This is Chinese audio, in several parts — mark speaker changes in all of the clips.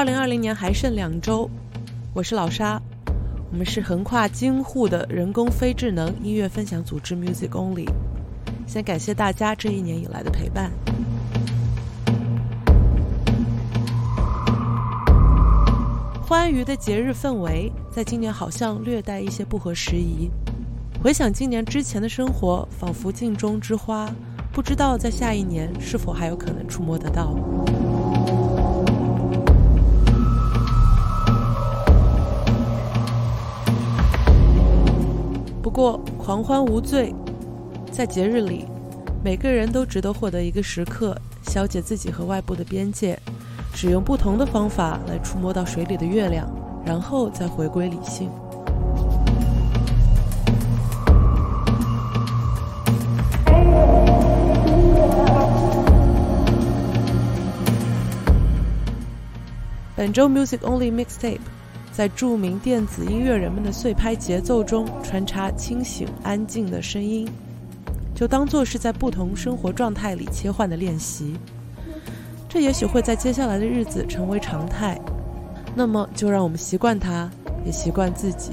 Speaker 1: 二零二零年还剩两周，我是老沙，我们是横跨京沪的人工非智能音乐分享组织 Music Only。先感谢大家这一年以来的陪伴。欢愉的节日氛围，在今年好像略带一些不合时宜。回想今年之前的生活，仿佛镜中之花，不知道在下一年是否还有可能触摸得到。不过狂欢无罪，在节日里，每个人都值得获得一个时刻，消解自己和外部的边界。使用不同的方法来触摸到水里的月亮，然后再回归理性。本周 Music Only Mixtape 在著名电子音乐人们的碎拍节奏中穿插清醒安静的声音，就当做是在不同生活状态里切换的练习。这也许会在接下来的日子成为常态，那么就让我们习惯它，也习惯自己。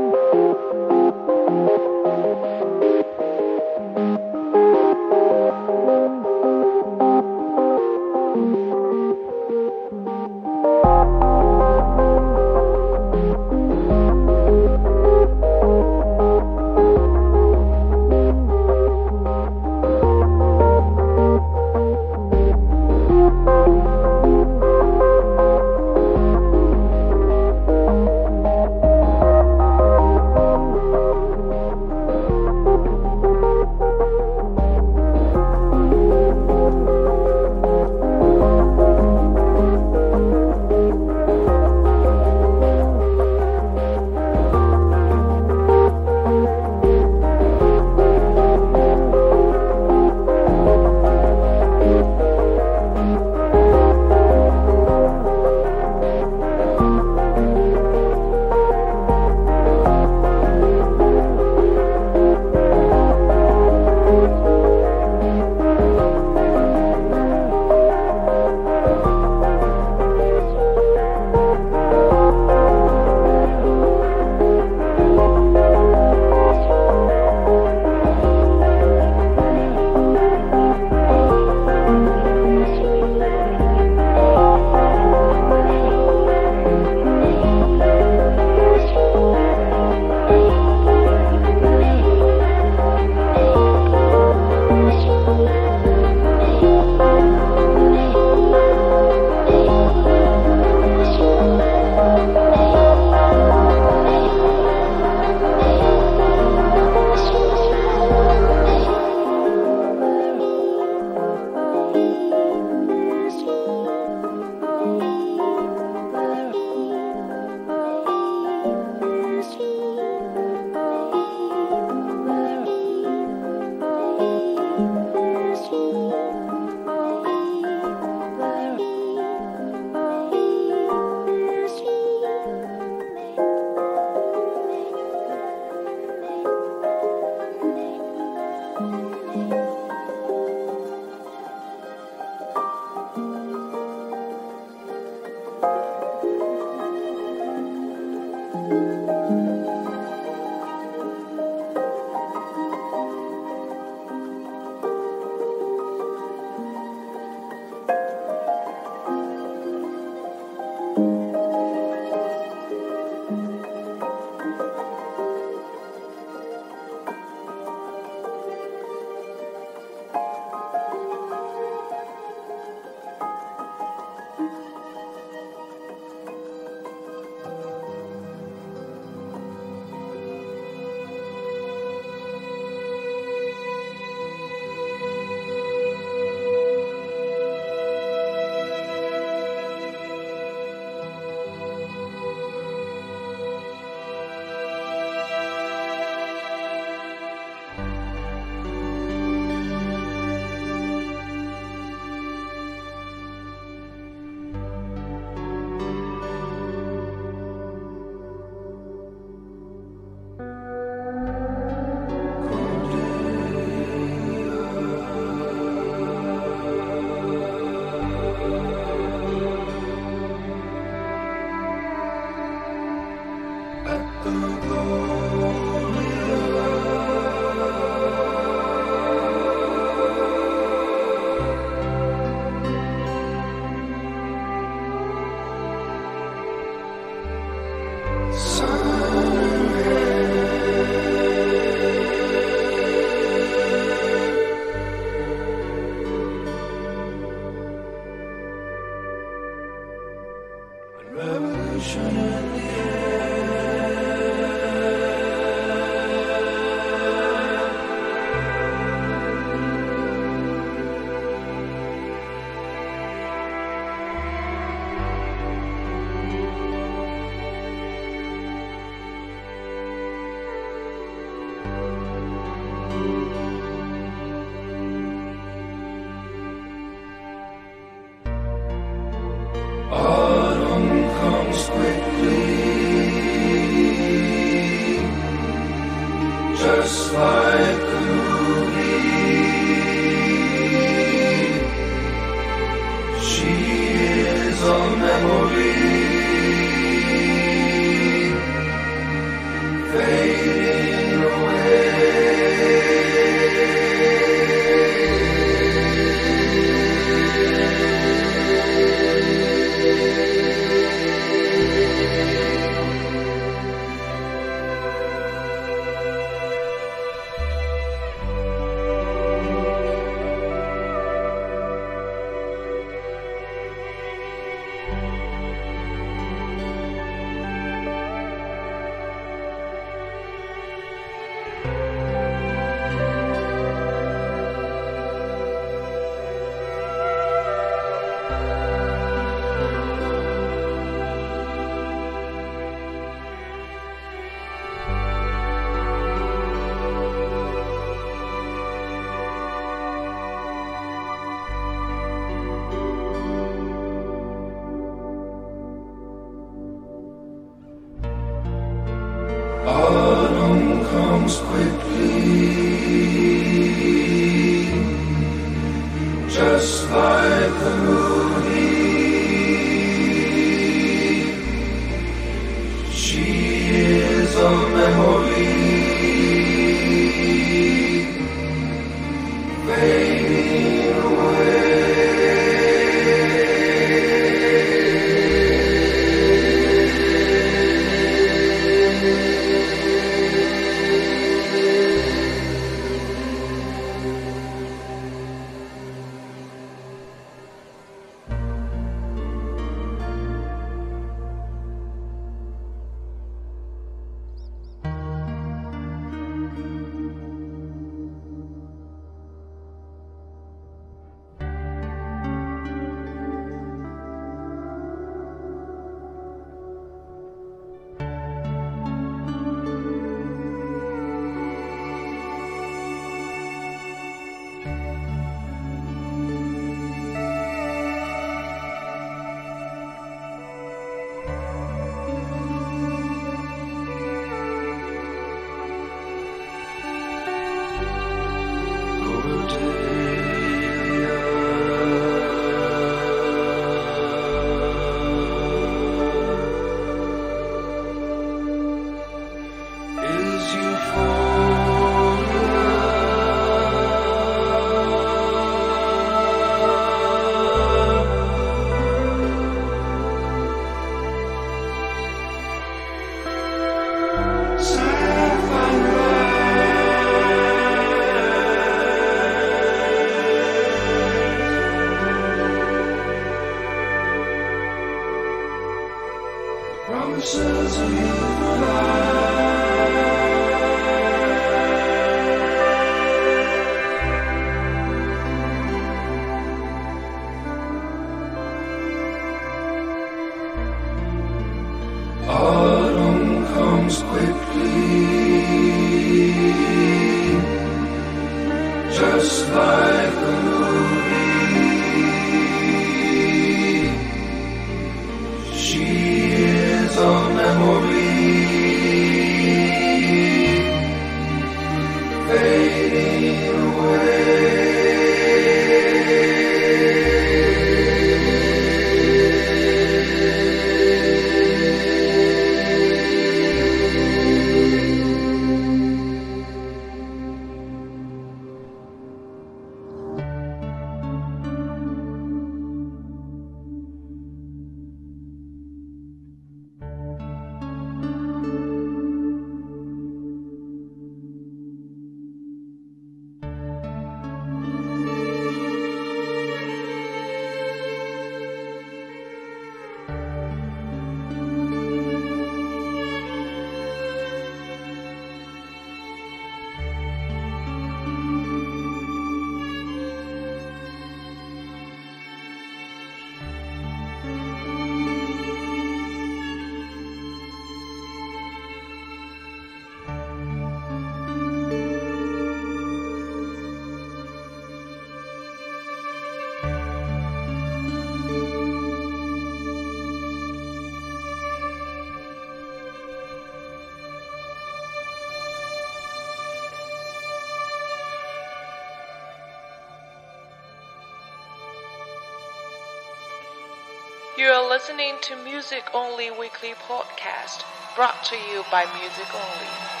Speaker 2: Listening to Music Only Weekly Podcast, brought to you by Music Only.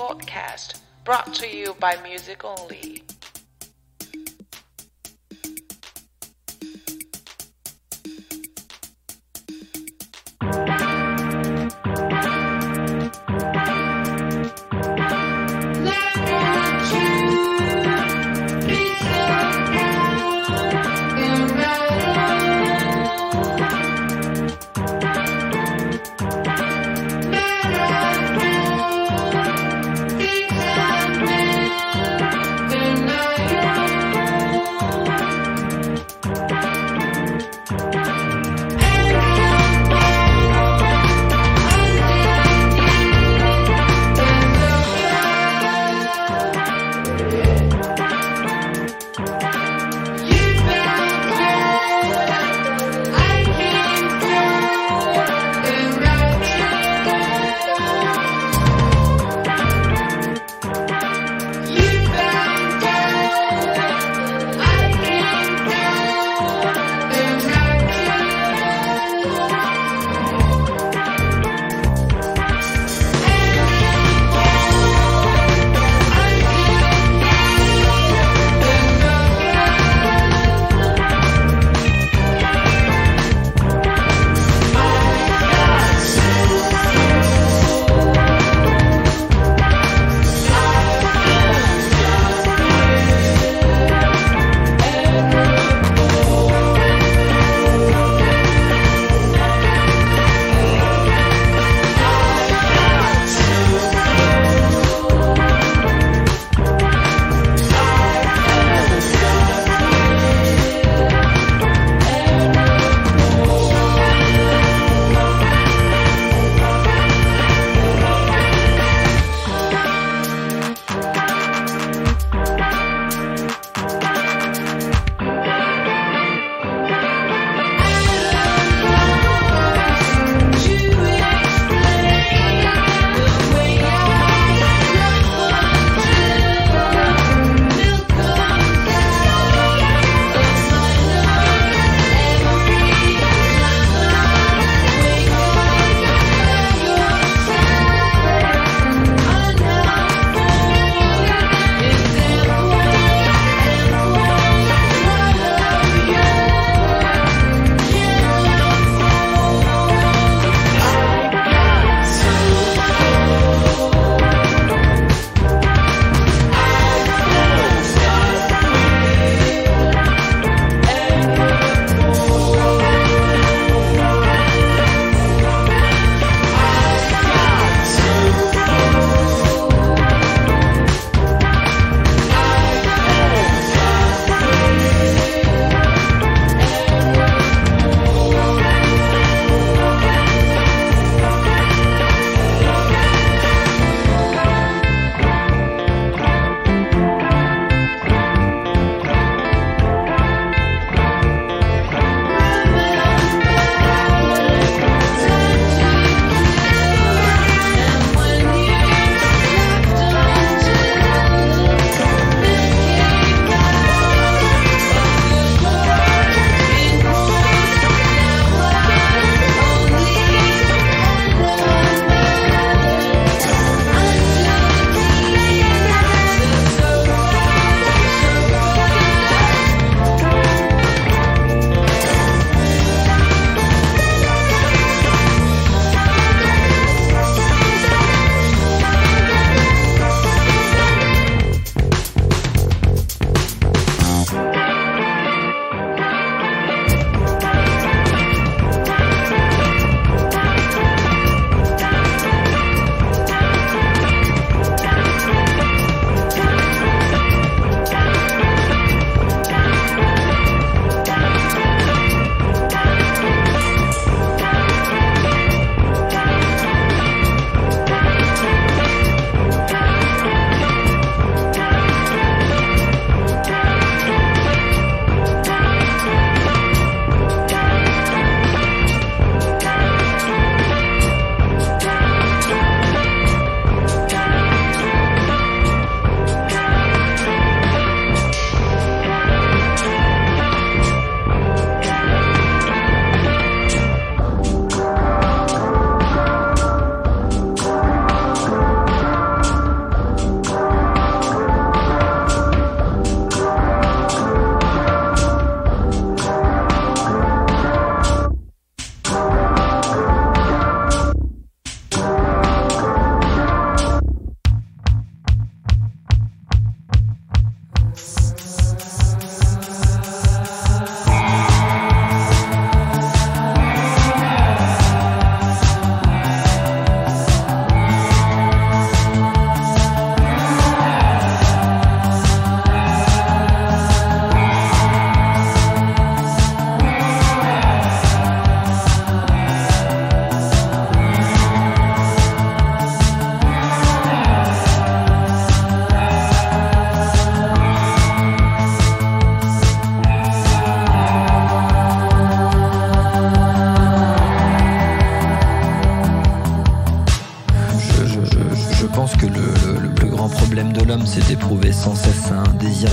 Speaker 3: Podcast, brought to you by Music Only.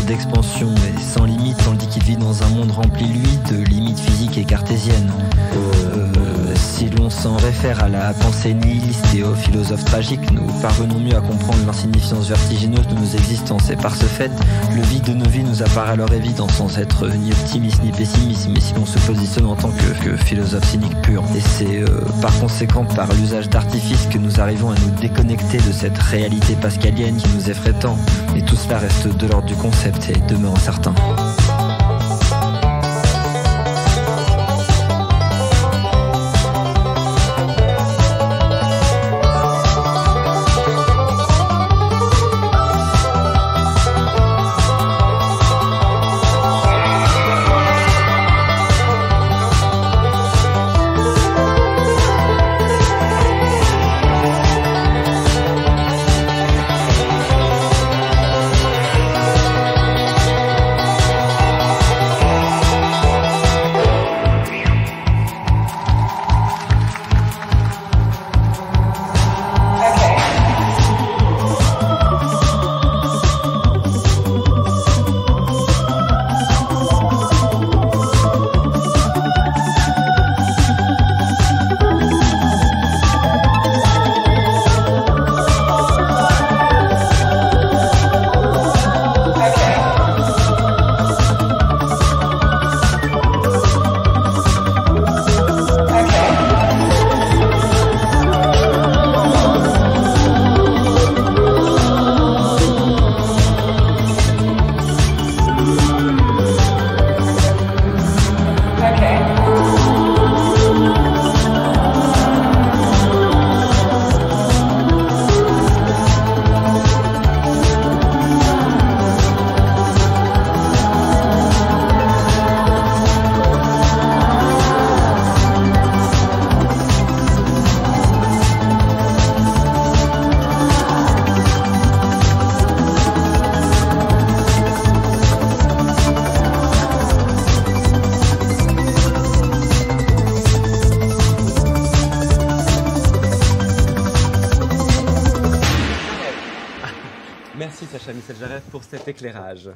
Speaker 4: D'expansion et sans limite, tandis qu'il vit dans un monde rempli, lui, de limites physiques et cartésiennes. S'en réfère à la pensée nihiliste et aux philosophes tragiques, nous parvenons mieux à comprendre l'insignifiance vertigineuse de nos existences. Et par ce fait, le vide de nos vies nous apparaît alors évident sans être ni optimiste ni pessimiste, mais si l'on se positionne en tant que, philosophe cynique pur. Et c'est euh, par conséquent par l'usage d'artifices que nous arrivons à nous déconnecter de cette réalité pascalienne qui nous effraie tant. Et tout cela reste de l'ordre du concept et demeure incertain.
Speaker 5: Cet éclairage.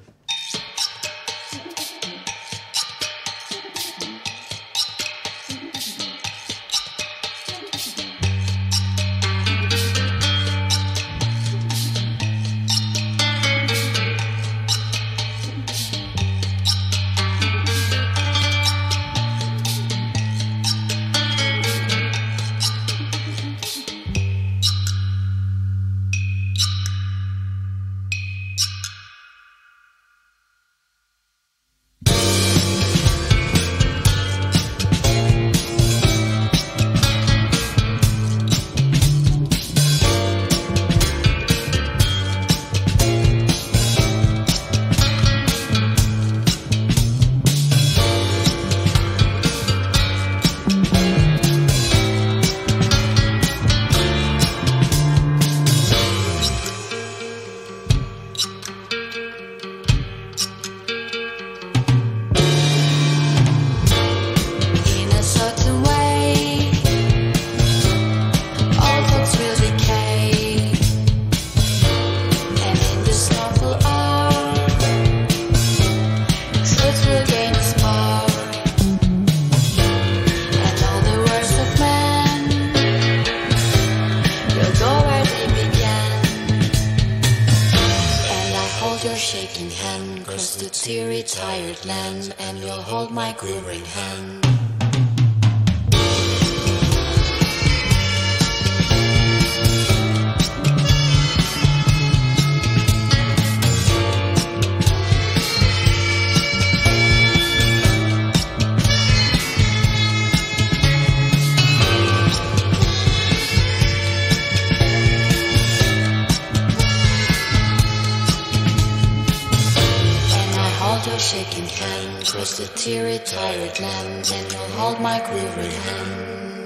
Speaker 6: shaking hand, twist the teary, tired lands, and you hold my quivering hand.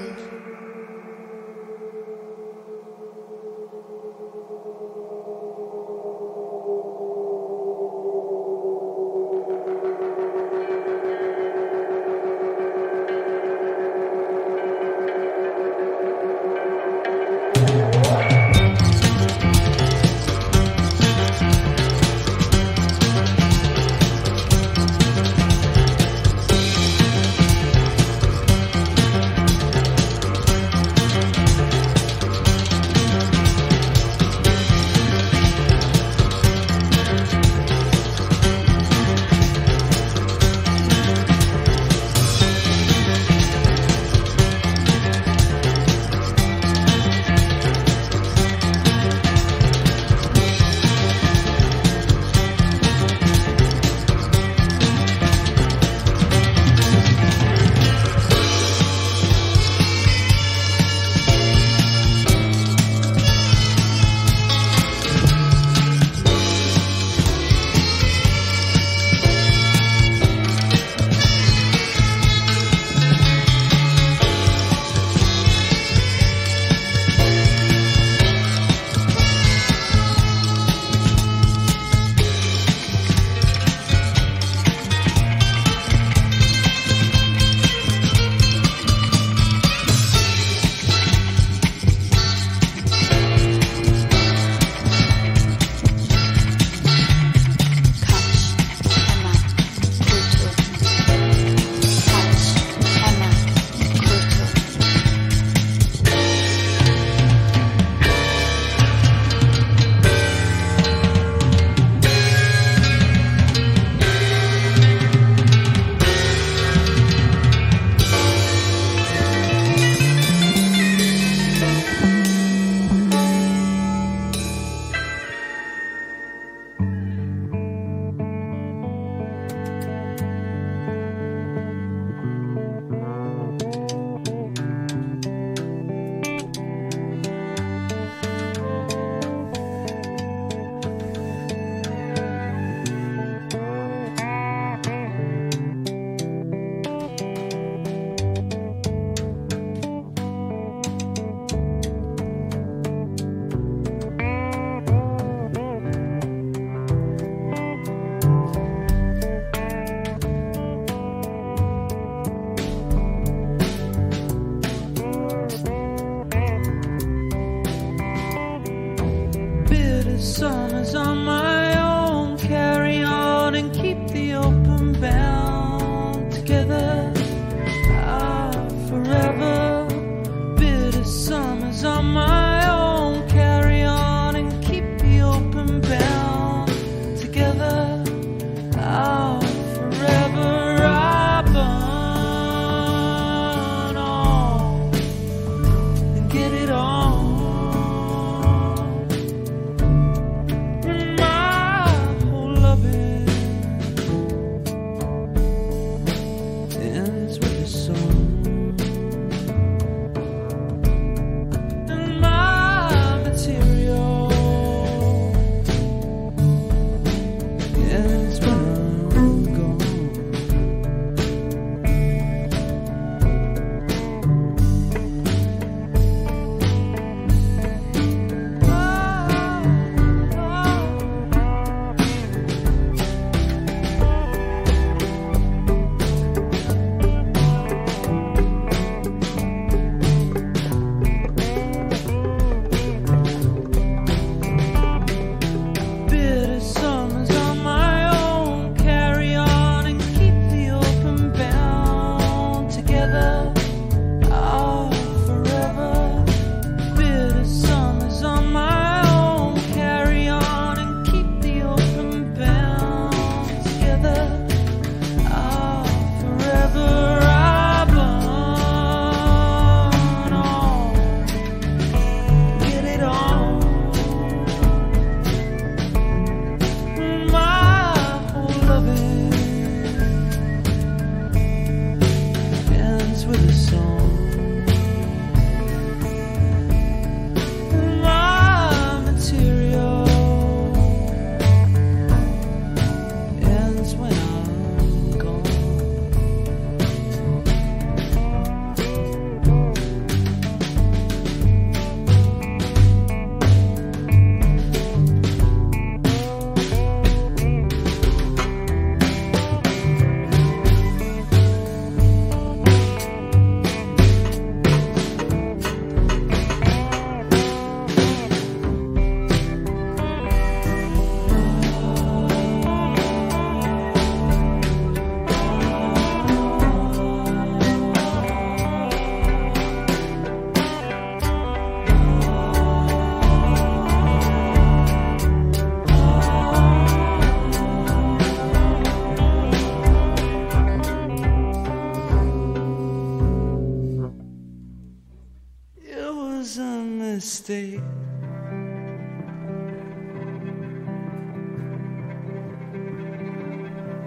Speaker 6: Mistake.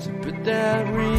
Speaker 6: To put that ring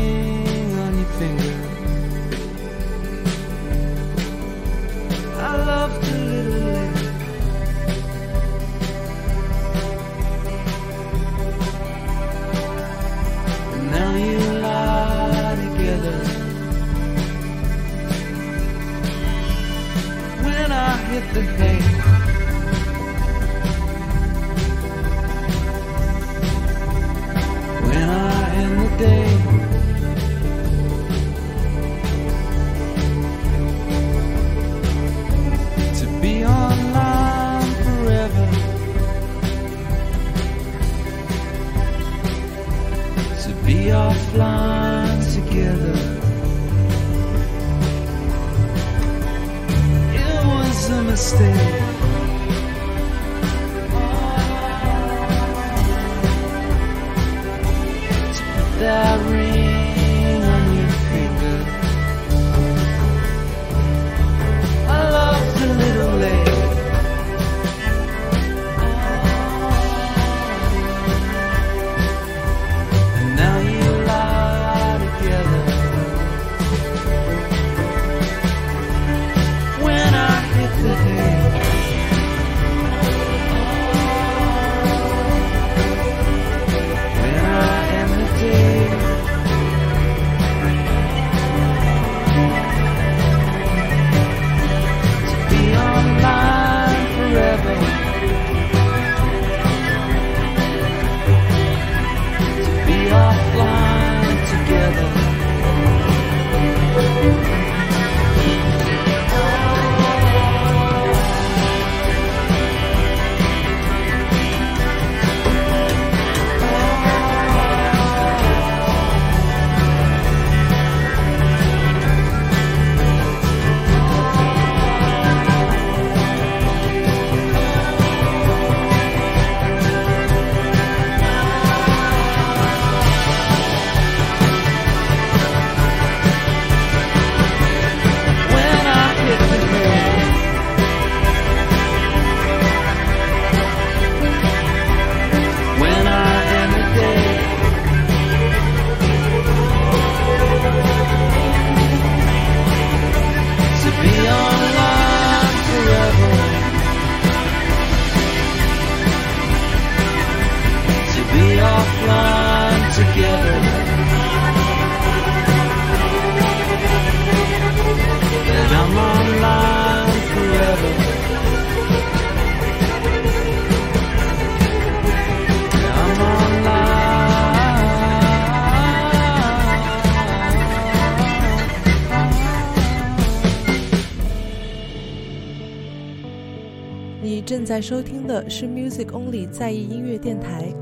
Speaker 1: 收听的是 Music Only 在意音乐电台，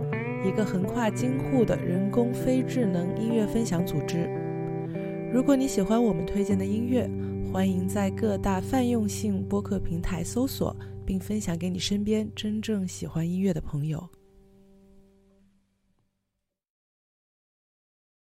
Speaker 1: 一个横跨京沪的人工非智能音乐分享组织。如果你喜欢我们推荐的音乐，欢迎在各大泛用性播客平台搜索，并分享给你身边真正喜欢音乐的朋友。